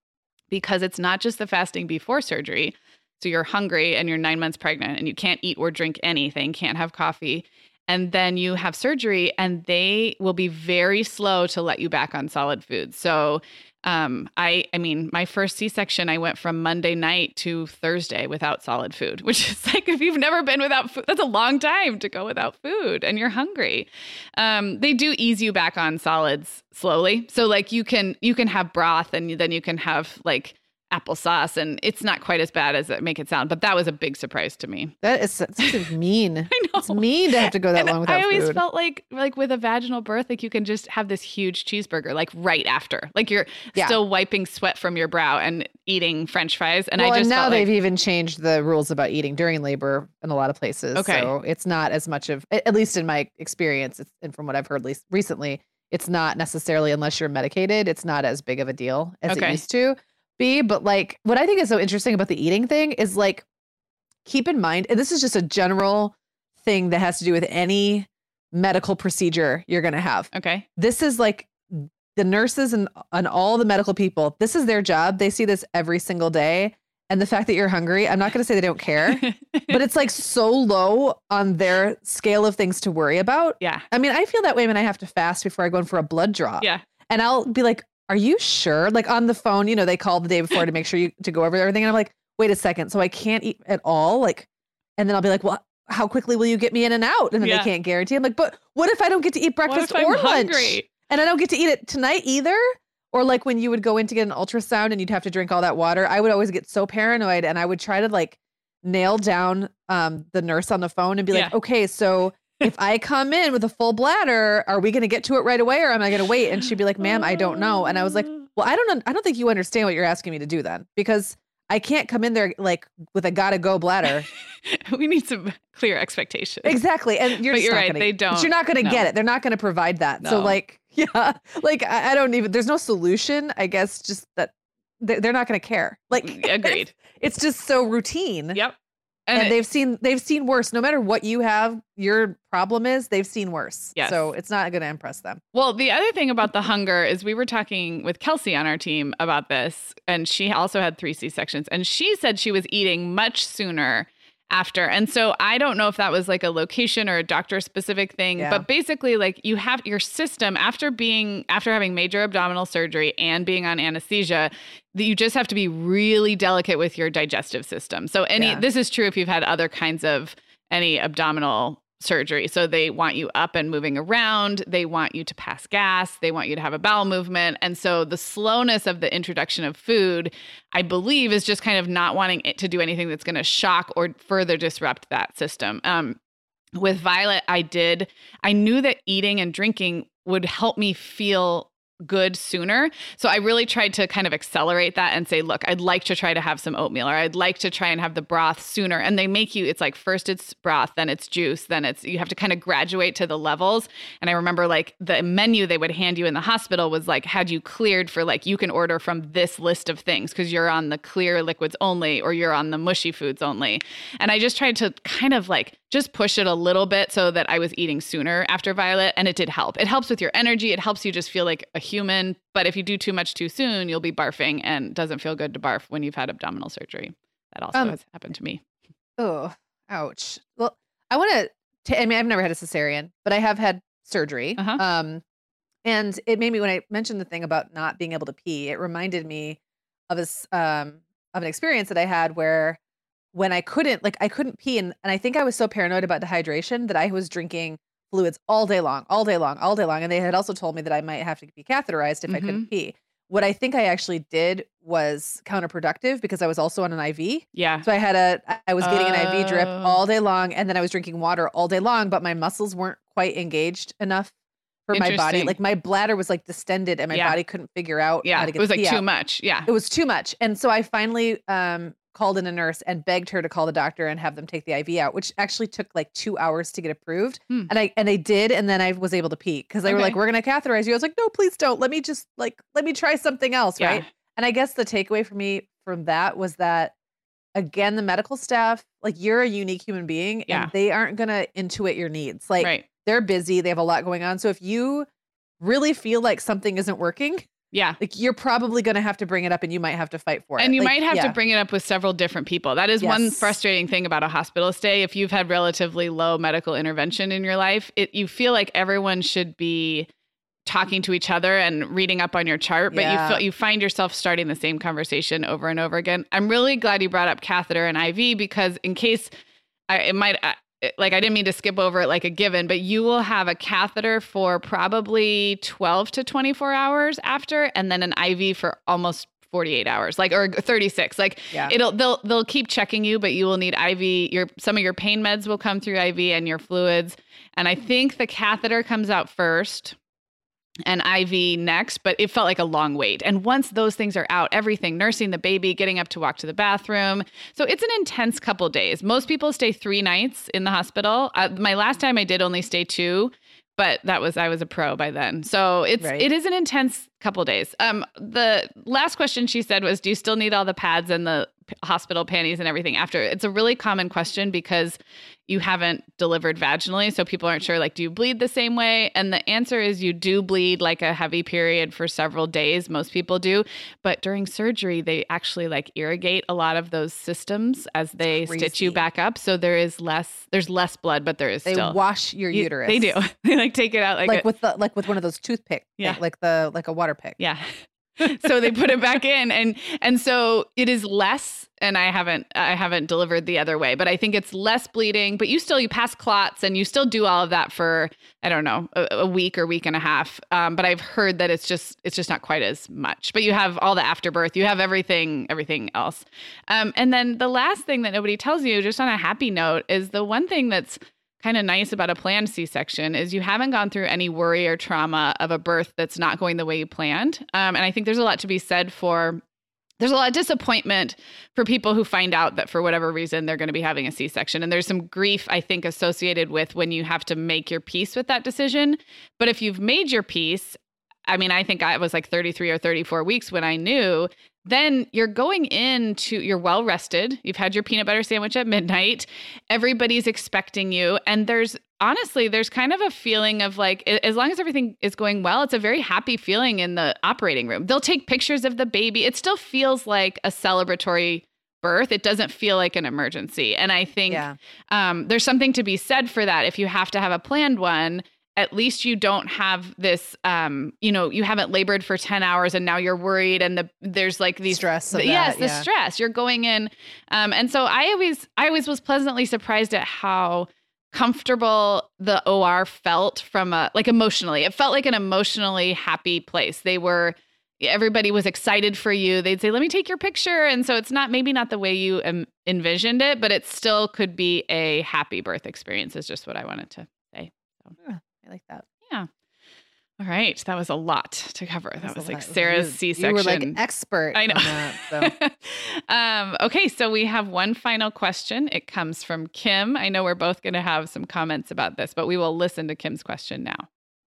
[SPEAKER 1] because it's not just the fasting before surgery. So you're hungry and you're nine months pregnant and you can't eat or drink anything, can't have coffee. And then you have surgery and they will be very slow to let you back on solid food. So um, I I mean, my first C-section, I went from Monday night to Thursday without solid food, which is like if you've never been without food, that's a long time to go without food and you're hungry. Um, they do ease you back on solids slowly. So like you can you can have broth and then you can have like applesauce and it's not quite as bad as it make it sound, but that was a big surprise to me.
[SPEAKER 2] That is such mean.
[SPEAKER 1] I know.
[SPEAKER 2] It's mean to have to go that
[SPEAKER 1] And
[SPEAKER 2] long without
[SPEAKER 1] I always
[SPEAKER 2] food.
[SPEAKER 1] felt like like with a vaginal birth, like you can just have this huge cheeseburger like right after, like you're
[SPEAKER 2] Yeah.
[SPEAKER 1] still wiping sweat from your brow and eating French fries. And
[SPEAKER 2] well,
[SPEAKER 1] I just
[SPEAKER 2] and now they've
[SPEAKER 1] like,
[SPEAKER 2] even changed the rules about eating during labor in a lot of places.
[SPEAKER 1] Okay.
[SPEAKER 2] So it's not as much of, at least in my experience, and from what I've heard least recently, it's not necessarily unless you're medicated. It's not as big of a deal as
[SPEAKER 1] Okay.
[SPEAKER 2] it used to be. But like, what I think is so interesting about the eating thing is like, keep in mind, and this is just a general thing that has to do with any medical procedure you're going to have.
[SPEAKER 1] Okay,
[SPEAKER 2] this is like the nurses and, and all the medical people this is their job. They see this every single day. And the fact that you're hungry i'm not going to say they don't care but it's like so low on their scale of things to worry about.
[SPEAKER 1] Yeah,
[SPEAKER 2] i mean i feel that way when i have to fast before i go in for a blood draw.
[SPEAKER 1] Yeah,
[SPEAKER 2] and i'll be like are you sure like on the phone you know they call the day before to make sure you to go over everything and i'm like wait a second so i can't eat at all like and then i'll be like well how quickly will you get me in and out and then
[SPEAKER 1] Yeah.
[SPEAKER 2] they can't guarantee i'm like but what if i don't get to eat breakfast
[SPEAKER 1] if I'm
[SPEAKER 2] or lunch
[SPEAKER 1] hungry?
[SPEAKER 2] and I don't get to eat it tonight either. Or like when you would go in to get an ultrasound and you'd have to drink all that water, I would always get so paranoid and I would try to like nail down um, the nurse on the phone and be like, okay, so if I come in with a full bladder, are we going to get to it right away or am I going to wait? And she'd be like, ma'am, I don't know. And I was like, well, I don't know. I don't think you understand what you're asking me to do then because I can't come in there like with a gotta go bladder.
[SPEAKER 1] we need some clear expectations.
[SPEAKER 2] Exactly. And you're,
[SPEAKER 1] you're right,
[SPEAKER 2] Gonna,
[SPEAKER 1] they don't.
[SPEAKER 2] You're not going to
[SPEAKER 1] No.
[SPEAKER 2] get it. They're not going to provide that. So like, yeah, like I, I don't even, there's no solution, I guess, just that they- they're not going to care. Like
[SPEAKER 1] Agreed.
[SPEAKER 2] It's just so routine.
[SPEAKER 1] Yep.
[SPEAKER 2] And,
[SPEAKER 1] it-
[SPEAKER 2] they've seen they've seen worse. No matter what you have, your problem is they've seen worse.
[SPEAKER 1] Yes.
[SPEAKER 2] So it's not going to impress them.
[SPEAKER 1] Well, the other thing about the hunger is we were talking with Kelsey on our team about this, and she also had three C sections, and she said she was eating much sooner after. And so I don't know if that was like a location or a doctor specific thing,
[SPEAKER 2] Yeah.
[SPEAKER 1] but basically, like you have your system after being, after having major abdominal surgery and being on anesthesia, that you just have to be really delicate with your digestive system. So, any,
[SPEAKER 2] Yeah.
[SPEAKER 1] this is true if you've had other kinds of any abdominal surgery. So they want you up and moving around. They want you to pass gas. They want you to have a bowel movement. And so the slowness of the introduction of food, I believe, is just kind of not wanting it to do anything that's going to shock or further disrupt that system. Um, with Violet, I did, I knew that eating and drinking would help me feel good sooner. So I really tried to kind of accelerate that and say, look, I'd like to try to have some oatmeal or I'd like to try and have the broth sooner. And they make you, it's like first it's broth, then it's juice, then it's, you have to kind of graduate to the levels. And I remember like the menu they would hand you in the hospital was like, had you cleared for like, you can order from this list of things because you're on the clear liquids only or you're on the mushy foods only. And I just tried to kind of like, just push it a little bit so that I was eating sooner after Violet. And it did help. It helps with your energy. It helps you just feel like a human. But if you do too much too soon, you'll be barfing and doesn't feel good to barf when you've had abdominal surgery. That also
[SPEAKER 2] Um,
[SPEAKER 1] has happened to me.
[SPEAKER 2] Oh, ouch. Well, I want to. I mean, I've never had a cesarean, but I have had surgery.
[SPEAKER 1] Uh-huh.
[SPEAKER 2] Um, and it made me when I mentioned the thing about not being able to pee. It reminded me of this um of an experience that I had where when I couldn't like I couldn't pee and, and I think I was so paranoid about dehydration that I was drinking fluids all day long, all day long, all day long. And they had also told me that I might have to be catheterized if I couldn't pee. What I think I actually did was counterproductive because I was also on an IV.
[SPEAKER 1] Yeah.
[SPEAKER 2] So I had a, I was getting an IV drip
[SPEAKER 1] Oh.
[SPEAKER 2] all day long, and then I was drinking water all day long, but my muscles weren't quite engaged enough for my body. Like my bladder was like distended, and my
[SPEAKER 1] Yeah.
[SPEAKER 2] body couldn't figure out
[SPEAKER 1] Yeah.
[SPEAKER 2] how to
[SPEAKER 1] It
[SPEAKER 2] get
[SPEAKER 1] was
[SPEAKER 2] the
[SPEAKER 1] like
[SPEAKER 2] pee
[SPEAKER 1] too
[SPEAKER 2] out.
[SPEAKER 1] much. Yeah.
[SPEAKER 2] It was too much, and so I finally called in a nurse and begged her to call the doctor and have them take the IV out, which actually took like two hours to get approved.
[SPEAKER 1] Hmm.
[SPEAKER 2] And I and they did, and then I was able to pee because they were like, "We're gonna catheterize you." I was like, "No, please don't. Let me just like let me try something else."
[SPEAKER 1] Yeah.
[SPEAKER 2] Right. And I guess the takeaway for me from that was that again, the medical staff, like you're a unique human being
[SPEAKER 1] Yeah.
[SPEAKER 2] and they aren't gonna intuit your needs. Like
[SPEAKER 1] right.
[SPEAKER 2] they're busy, they have a lot going on. So if you really feel like something isn't working,
[SPEAKER 1] Yeah.
[SPEAKER 2] like you're probably gonna have to bring it up and you might have to fight for it.
[SPEAKER 1] And you
[SPEAKER 2] Like,
[SPEAKER 1] might have
[SPEAKER 2] yeah.
[SPEAKER 1] to bring it up with several different people. That is one frustrating thing about a hospital stay. If you've had relatively low medical intervention in your life, it you feel like everyone should be talking to each other and reading up on your chart, but
[SPEAKER 2] Yeah.
[SPEAKER 1] you feel you find yourself starting the same conversation over and over again. I'm really glad you brought up catheter and IV because in case I it might I- Eh, like I didn't mean to skip over it like a given, but you will have a catheter for probably 12 to 24 hours after and then an IV for almost 48 hours like or 36 like
[SPEAKER 2] Yeah.
[SPEAKER 1] it'll they'll they'll keep checking you but you will need iv your some of your pain meds will come through iv and your fluids and i think the catheter comes out first and iv next but it felt like a long wait and once those things are out everything nursing the baby getting up to walk to the bathroom so it's an intense couple days most people stay three nights in the hospital uh, my last time i did only stay two but that was I was a pro by then. So it's
[SPEAKER 2] Right.
[SPEAKER 1] it is an intense couple days. Um the last question she said was do you still need all the pads and the hospital panties and everything after? It's a really common question because you haven't delivered vaginally so people aren't sure like do you bleed the same way? And the answer is you do bleed like a heavy period for several days. Most people do, but during surgery they actually like irrigate a lot of those systems as they stitch you back up so there is less there's less blood but there is
[SPEAKER 2] they
[SPEAKER 1] still
[SPEAKER 2] wash your
[SPEAKER 1] you-
[SPEAKER 2] uterus.
[SPEAKER 1] They do. They like take it out like,
[SPEAKER 2] Like,
[SPEAKER 1] a-
[SPEAKER 2] with the like with one of those toothpicks.
[SPEAKER 1] Yeah.
[SPEAKER 2] Like the like a water pick.
[SPEAKER 1] yeah. so they put it back in and and so it is less and I haven't I haven't delivered the other way, but I think it's less bleeding, but you still you pass clots and you still do all of that for I don't know, a, a week or week and a half. Um, but I've heard that it's just it's just not quite as much. But you have all the afterbirth, you have everything everything else. Um, and then the last thing that nobody tells you just on a happy note is the one thing that's kind of nice about a planned C-section is you haven't gone through any worry or trauma of a birth that's not going the way you planned. Um, and I think there's a lot to be said for there's a lot of disappointment for people who find out that for whatever reason they're going to be having a C-section and there's some grief I think associated with when you have to make your peace with that decision. But if you've made your peace I mean, I think I was like 33 or 34 weeks when I knew. Then you're going into, you're well rested. You've had your peanut butter sandwich at midnight. Everybody's expecting you. And there's honestly, there's kind of a feeling of like, as long as everything is going well, it's a very happy feeling in the operating room. They'll take pictures of the baby. It still feels like a celebratory birth. It doesn't feel like an emergency. And I think
[SPEAKER 2] Yeah.
[SPEAKER 1] um, there's something to be said for that. If you have to have a planned one, at least you don't have this um you know you haven't labored for 10 hours and now you're worried and the there's like these
[SPEAKER 2] Stress
[SPEAKER 1] the- yes the
[SPEAKER 2] yeah.
[SPEAKER 1] stress. You're going in um and so i always i always was pleasantly surprised at how comfortable the or felt from a like emotionally. It felt like an emotionally happy place. They were everybody was excited for you. They'd say let me take your picture. And so it's not maybe not the way you um, envisioned it but it still could be a happy birth experience is just what i wanted to say
[SPEAKER 2] I like that. Yeah.
[SPEAKER 1] All right that was a lot to cover that,
[SPEAKER 2] That's
[SPEAKER 1] was
[SPEAKER 2] a
[SPEAKER 1] like
[SPEAKER 2] lot.
[SPEAKER 1] sarah's
[SPEAKER 2] You-
[SPEAKER 1] c-section
[SPEAKER 2] You were like an expert.
[SPEAKER 1] I know.
[SPEAKER 2] on that, so.
[SPEAKER 1] um, okay, so we have one final question. It comes from Kim. I know we're both going to have some comments about this, but we will listen to Kim's question now.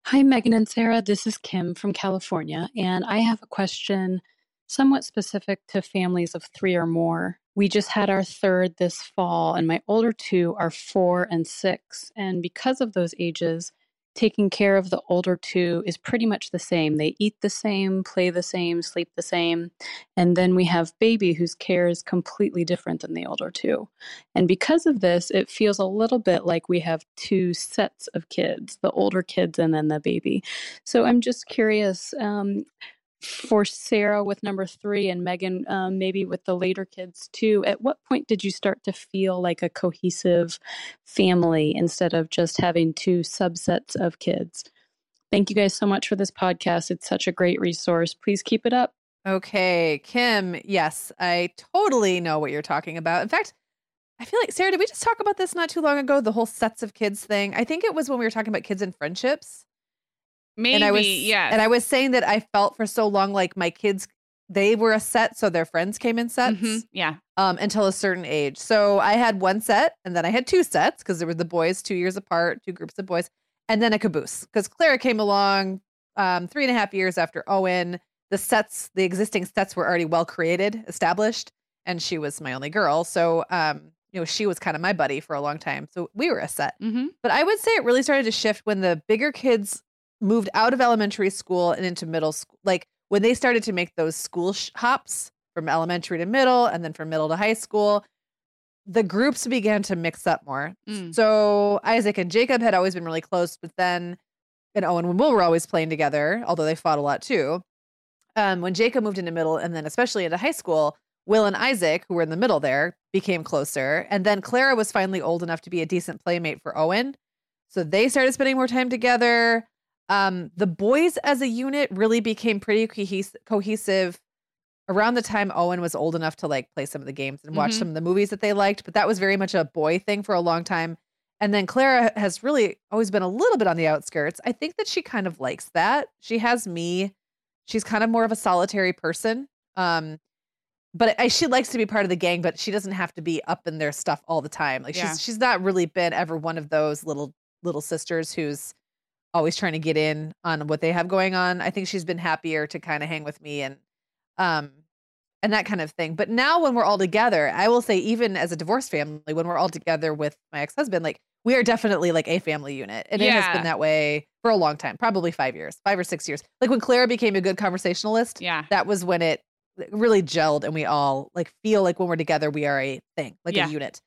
[SPEAKER 6] Hi, Meagan and Sarah. This is Kim from California, and I have a question somewhat specific to families of three or more. We just had our third this fall, and my older two are four and six. And because of those ages, taking care of the older two is pretty much the same. They eat the same, play the same, sleep the same. And then we have baby, whose care is completely different than the older two. And because of this, it feels a little bit like we have two sets of kids the older kids and then the baby. So I'm just curious um, for Sarah with number three and Meagan, um, maybe with the later kids too, at what point did you start to feel like a cohesive family instead of just having two subsets of kids? Thank you guys so much for this podcast. It's such a great resource. Please keep it up.
[SPEAKER 2] Okay, Kim. Yes, I totally know what you're talking about. In fact, I feel like Sarah, did we just talk about this not too long ago? The whole sets of kids thing. I think it was when we were talking about kids and friendships.
[SPEAKER 1] Maybe,
[SPEAKER 2] and I was
[SPEAKER 1] yes.
[SPEAKER 2] and I was saying that I felt for so long like my kids they were a set, so their friends came in sets
[SPEAKER 1] Mhm, Yeah.
[SPEAKER 2] um, until a certain age. So I had one set, and then I had two sets because there were the boys two years apart, two groups of boys, and then a caboose because Clara came along um, three and a half years after Owen. The sets, the existing sets were already well created, established, and she was my only girl. So, um, you know, she was kind of my buddy for a long time. So we were a set.
[SPEAKER 1] hmm
[SPEAKER 2] But I would say it really started to shift when the bigger kids moved out of elementary school and into middle school. Like when they started to make those school sh- hops from elementary to middle and then from middle to high school, the groups began to mix up more.
[SPEAKER 1] Mm.
[SPEAKER 2] So Isaac and Jacob had always been really close, but then and Owen and Will were always playing together, although they fought a lot too. Um, when Jacob moved into middle and then especially into high school, Will and Isaac, who were in the middle there, became closer. And then Clara was finally old enough to be a decent playmate for Owen. So they started spending more time together. Um, the boys as a unit really became pretty cohes- cohesive around the time Owen was old enough to like play some of the games and watch
[SPEAKER 1] Mhm.
[SPEAKER 2] some of the movies that they liked. But that was very much a boy thing for a long time. And then Clara has really always been a little bit on the outskirts. I think that she kind of likes that. She has me. She's kind of more of a solitary person. Um, but I, she likes to be part of the gang, but she doesn't have to be up in their stuff all the time. Like
[SPEAKER 1] Yeah.
[SPEAKER 2] she's she's not really been ever one of those little little sisters who's always trying to get in on what they have going on. I think she's been happier to kind of hang with me and um and that kind of thing. But now when we're all together, I will say even as a divorced family, when we're all together with my ex-husband, like we are definitely like a family unit. And it has been that way for a long time, probably 5 years, 5 or 6 years. Like when Clara became a good conversationalist,
[SPEAKER 1] Yeah.
[SPEAKER 2] that was when it really gelled and we all like feel like when we're together we are a thing, like
[SPEAKER 1] Yeah.
[SPEAKER 2] a unit.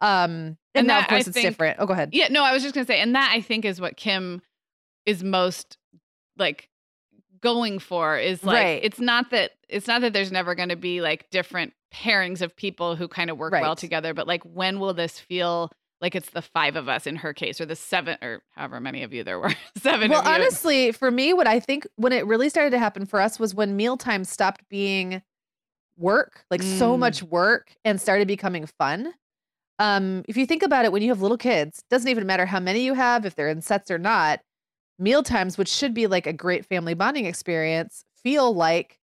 [SPEAKER 2] Um and,
[SPEAKER 1] And
[SPEAKER 2] now
[SPEAKER 1] that,
[SPEAKER 2] of course
[SPEAKER 1] I
[SPEAKER 2] it's
[SPEAKER 1] think-
[SPEAKER 2] different. Oh, go ahead.
[SPEAKER 1] Yeah, no, I was just gonna say, and that I think is what Kim is most like going for is like
[SPEAKER 2] Right.
[SPEAKER 1] it's not that it's not that there's never going to be like different pairings of people who kind of work well together, but like when will this feel like it's the five of us in her case, or the seven, or however many of you there were, seven.
[SPEAKER 2] Well, honestly, for me, what I think when it really started to happen for us was when mealtime stopped being work, like so
[SPEAKER 1] Mm.
[SPEAKER 2] much work, and started becoming fun. Um, if you think about it, when you have little kids, doesn't even matter how many you have, if they're in sets or not, meal times, which should be like a great family bonding experience, feel like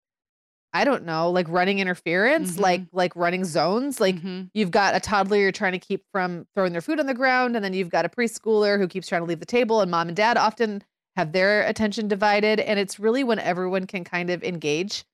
[SPEAKER 2] I don't know, like running interference,
[SPEAKER 1] Mhm.
[SPEAKER 2] like like running zones, like
[SPEAKER 1] Mhm.
[SPEAKER 2] you've got a toddler you're trying to keep from throwing their food on the ground and then you've got a preschooler who keeps trying to leave the table and mom and dad often have their attention divided. And it's really when everyone can kind of engage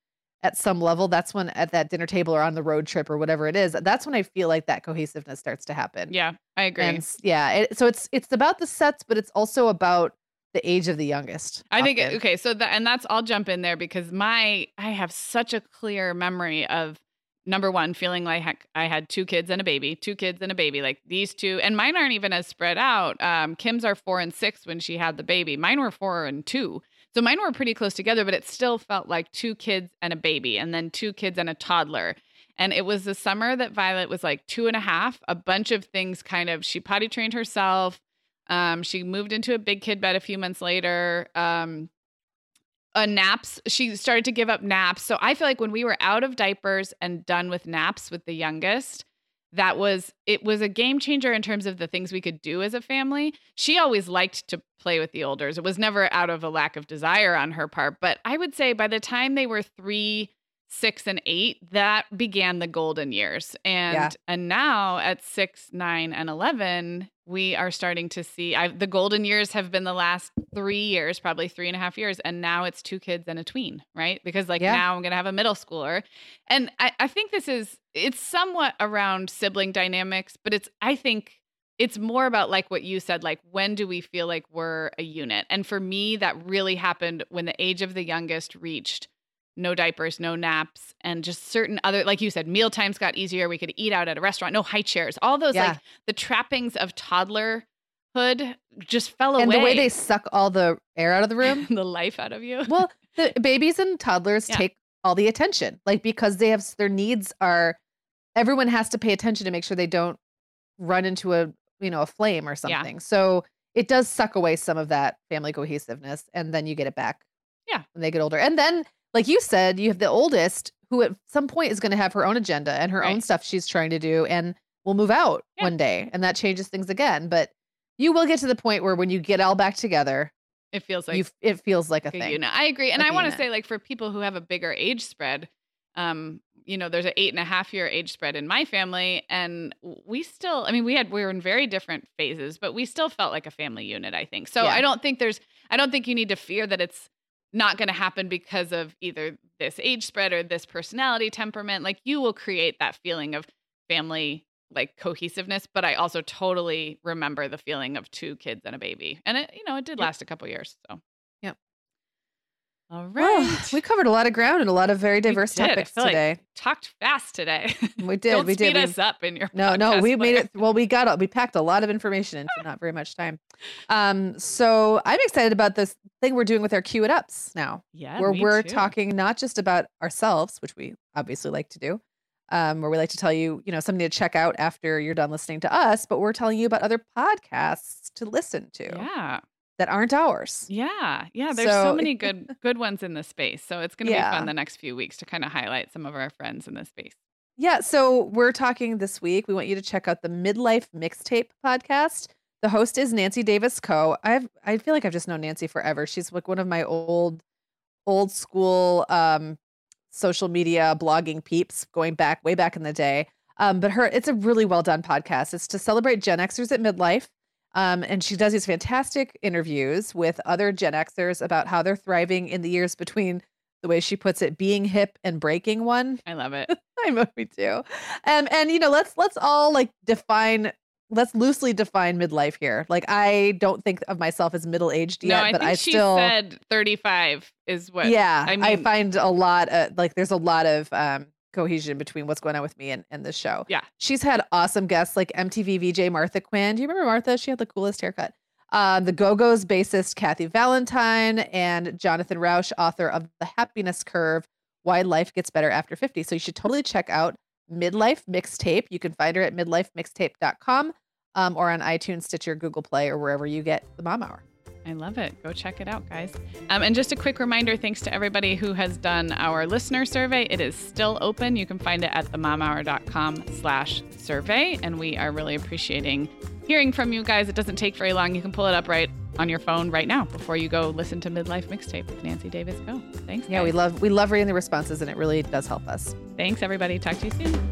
[SPEAKER 2] at some level. That's when at that dinner table or on the road trip or whatever it is, that's when I feel like that cohesiveness starts to happen.
[SPEAKER 1] Yeah, I agree.
[SPEAKER 2] And yeah. It, so it's it's about the sets, but it's also about the age of the youngest.
[SPEAKER 1] I think
[SPEAKER 2] often.
[SPEAKER 1] okay, so that and that's I'll jump in there because my I have such a clear memory of number one feeling like heck, I had two kids and a baby, two kids and a baby, like these two, and mine aren't even as spread out. Um, Kim's are four and six when she had the baby. Mine were four and two, so mine were pretty close together, but it still felt like two kids and a baby, and then two kids and a toddler. And it was the summer that Violet was like two and a half. A bunch of things kind of she potty trained herself. Um, she moved into a big kid bed a few months later. Um, uh, naps. She started to give up naps. So I feel like when we were out of diapers and done with naps with the youngest, that was it was a game changer in terms of the things we could do as a family. She always liked to play with the olders. It was never out of a lack of desire on her part, but I would say by the time they were 3, 6 and 8, that began the golden years. And
[SPEAKER 2] Yeah.
[SPEAKER 1] and now at 6, 9 and 11, we are starting to see I, the golden years have been the last three years, probably three and a half years. And now it's two kids and a tween, right? Because like
[SPEAKER 2] Yeah.
[SPEAKER 1] now I'm going to have a middle schooler. And I, I think this is, it's somewhat around sibling dynamics, but it's, I think it's more about like what you said, like when do we feel like we're a unit? And for me, that really happened when the age of the youngest reached no diapers, no naps, and just certain other, like you said, meal times got easier. We could eat out at a restaurant, no high chairs, all those
[SPEAKER 2] Yeah.
[SPEAKER 1] like the trappings of toddlerhood just fell
[SPEAKER 2] and
[SPEAKER 1] away.
[SPEAKER 2] the way they suck all the air out of the room.
[SPEAKER 1] the life out of you.
[SPEAKER 2] well, the babies and toddlers
[SPEAKER 1] Yeah.
[SPEAKER 2] take all the attention, like because they have their needs are. Everyone has to pay attention to make sure they don't run into a you know a flame or
[SPEAKER 1] Yeah.
[SPEAKER 2] something. So it does suck away some of that family cohesiveness, and then you get it back.
[SPEAKER 1] Yeah.
[SPEAKER 2] when they get older, and then like you said, you have the oldest who at some point is going to have her own agenda and her own stuff she's trying to do, and will move out
[SPEAKER 1] Yeah.
[SPEAKER 2] one day, and that changes things again. But you will get to the point where when you get all back together,
[SPEAKER 1] it feels like
[SPEAKER 2] you it feels like a
[SPEAKER 1] a
[SPEAKER 2] thing.
[SPEAKER 1] unit. I agree. And
[SPEAKER 2] Like
[SPEAKER 1] I want to say, like, for people who have a bigger age spread, um, you know, there's an eight and a half year age spread in my family. And we still, I mean, we had, we were in very different phases, but we still felt like a family unit, I think. So
[SPEAKER 2] Yeah.
[SPEAKER 1] I don't think there's, I don't think you need to fear that it's not going to happen because of either this age spread or this personality temperament. Like, you will create that feeling of family like cohesiveness but i also totally remember the feeling of two kids and a baby and it you know it did last a couple years so All
[SPEAKER 2] Well, we covered a lot of ground and a lot of very diverse topics
[SPEAKER 1] feel like
[SPEAKER 2] today.
[SPEAKER 1] talked fast today
[SPEAKER 2] we did.
[SPEAKER 1] Don't
[SPEAKER 2] we
[SPEAKER 1] speed
[SPEAKER 2] did. We-
[SPEAKER 1] us up in your
[SPEAKER 2] no, no, we made it. Well, we got we packed a lot of information into not very much time. Um, so I'm excited about this thing we're doing with our Q it ups now,
[SPEAKER 1] yeah
[SPEAKER 2] where we're
[SPEAKER 1] too.
[SPEAKER 2] talking not just about ourselves, which we obviously like to do, um, where we like to tell you, you know, something to check out after you're done listening to us, but we're telling you about other podcasts to listen to
[SPEAKER 1] yeah
[SPEAKER 2] that aren't ours.
[SPEAKER 1] yeah yeah there's so,
[SPEAKER 2] So-
[SPEAKER 1] many good good ones in this space so it's going to be fun the next few weeks to kind of highlight some of our friends in this space
[SPEAKER 2] Yeah, so we're talking this week. We want you to check out the Midlife Mixtape podcast. The host is Nancy Davis Kho. I've I feel like I've just known Nancy forever. She's like one of my old old school um social media blogging peeps going back way back in the day. Um but her it's a really well done podcast. It's to celebrate Gen Xers at midlife. Um, and she does these fantastic interviews with other Gen Xers about how they're thriving in the years between the way she puts it, being hip and breaking one.
[SPEAKER 1] i love it
[SPEAKER 2] I know we do. Um, and you know, let's let's all like define let's loosely define midlife here. Like I don't think of myself as middle aged
[SPEAKER 1] no
[SPEAKER 2] yet,
[SPEAKER 1] i
[SPEAKER 2] but
[SPEAKER 1] think
[SPEAKER 2] I
[SPEAKER 1] she
[SPEAKER 2] still
[SPEAKER 1] said 35 is what
[SPEAKER 2] yeah,
[SPEAKER 1] I mean.
[SPEAKER 2] I, find a lot of like there's a lot of um cohesion between what's going on with me and, and this show.
[SPEAKER 1] Yeah.
[SPEAKER 2] She's had awesome guests like MTV VJ Martha Quinn. Do you remember Martha? She had the coolest haircut. Uh, the Go Go's bassist Kathy Valentine and Jonathan Rauch, author of The Happiness Curve Why Life Gets Better After 50. So you should totally check out Midlife Mixtape. You can find her at midlifemixtape.com um, or on iTunes, Stitcher, Google Play, or wherever you get the Mom Hour.
[SPEAKER 1] I love it. Go check it out, guys. Um, and just a quick reminder thanks to everybody who has done our listener survey. It is still open. You can find it at themomhour.com slash survey. And we are really appreciating hearing from you guys. It doesn't take very long. You can pull it up right on your phone right now before you go listen to Midlife Mixtape with Nancy Davis Kho. Thanks.
[SPEAKER 2] Yeah, we love we love reading the responses, and it really does help us.
[SPEAKER 1] Thanks, everybody. Talk to you soon.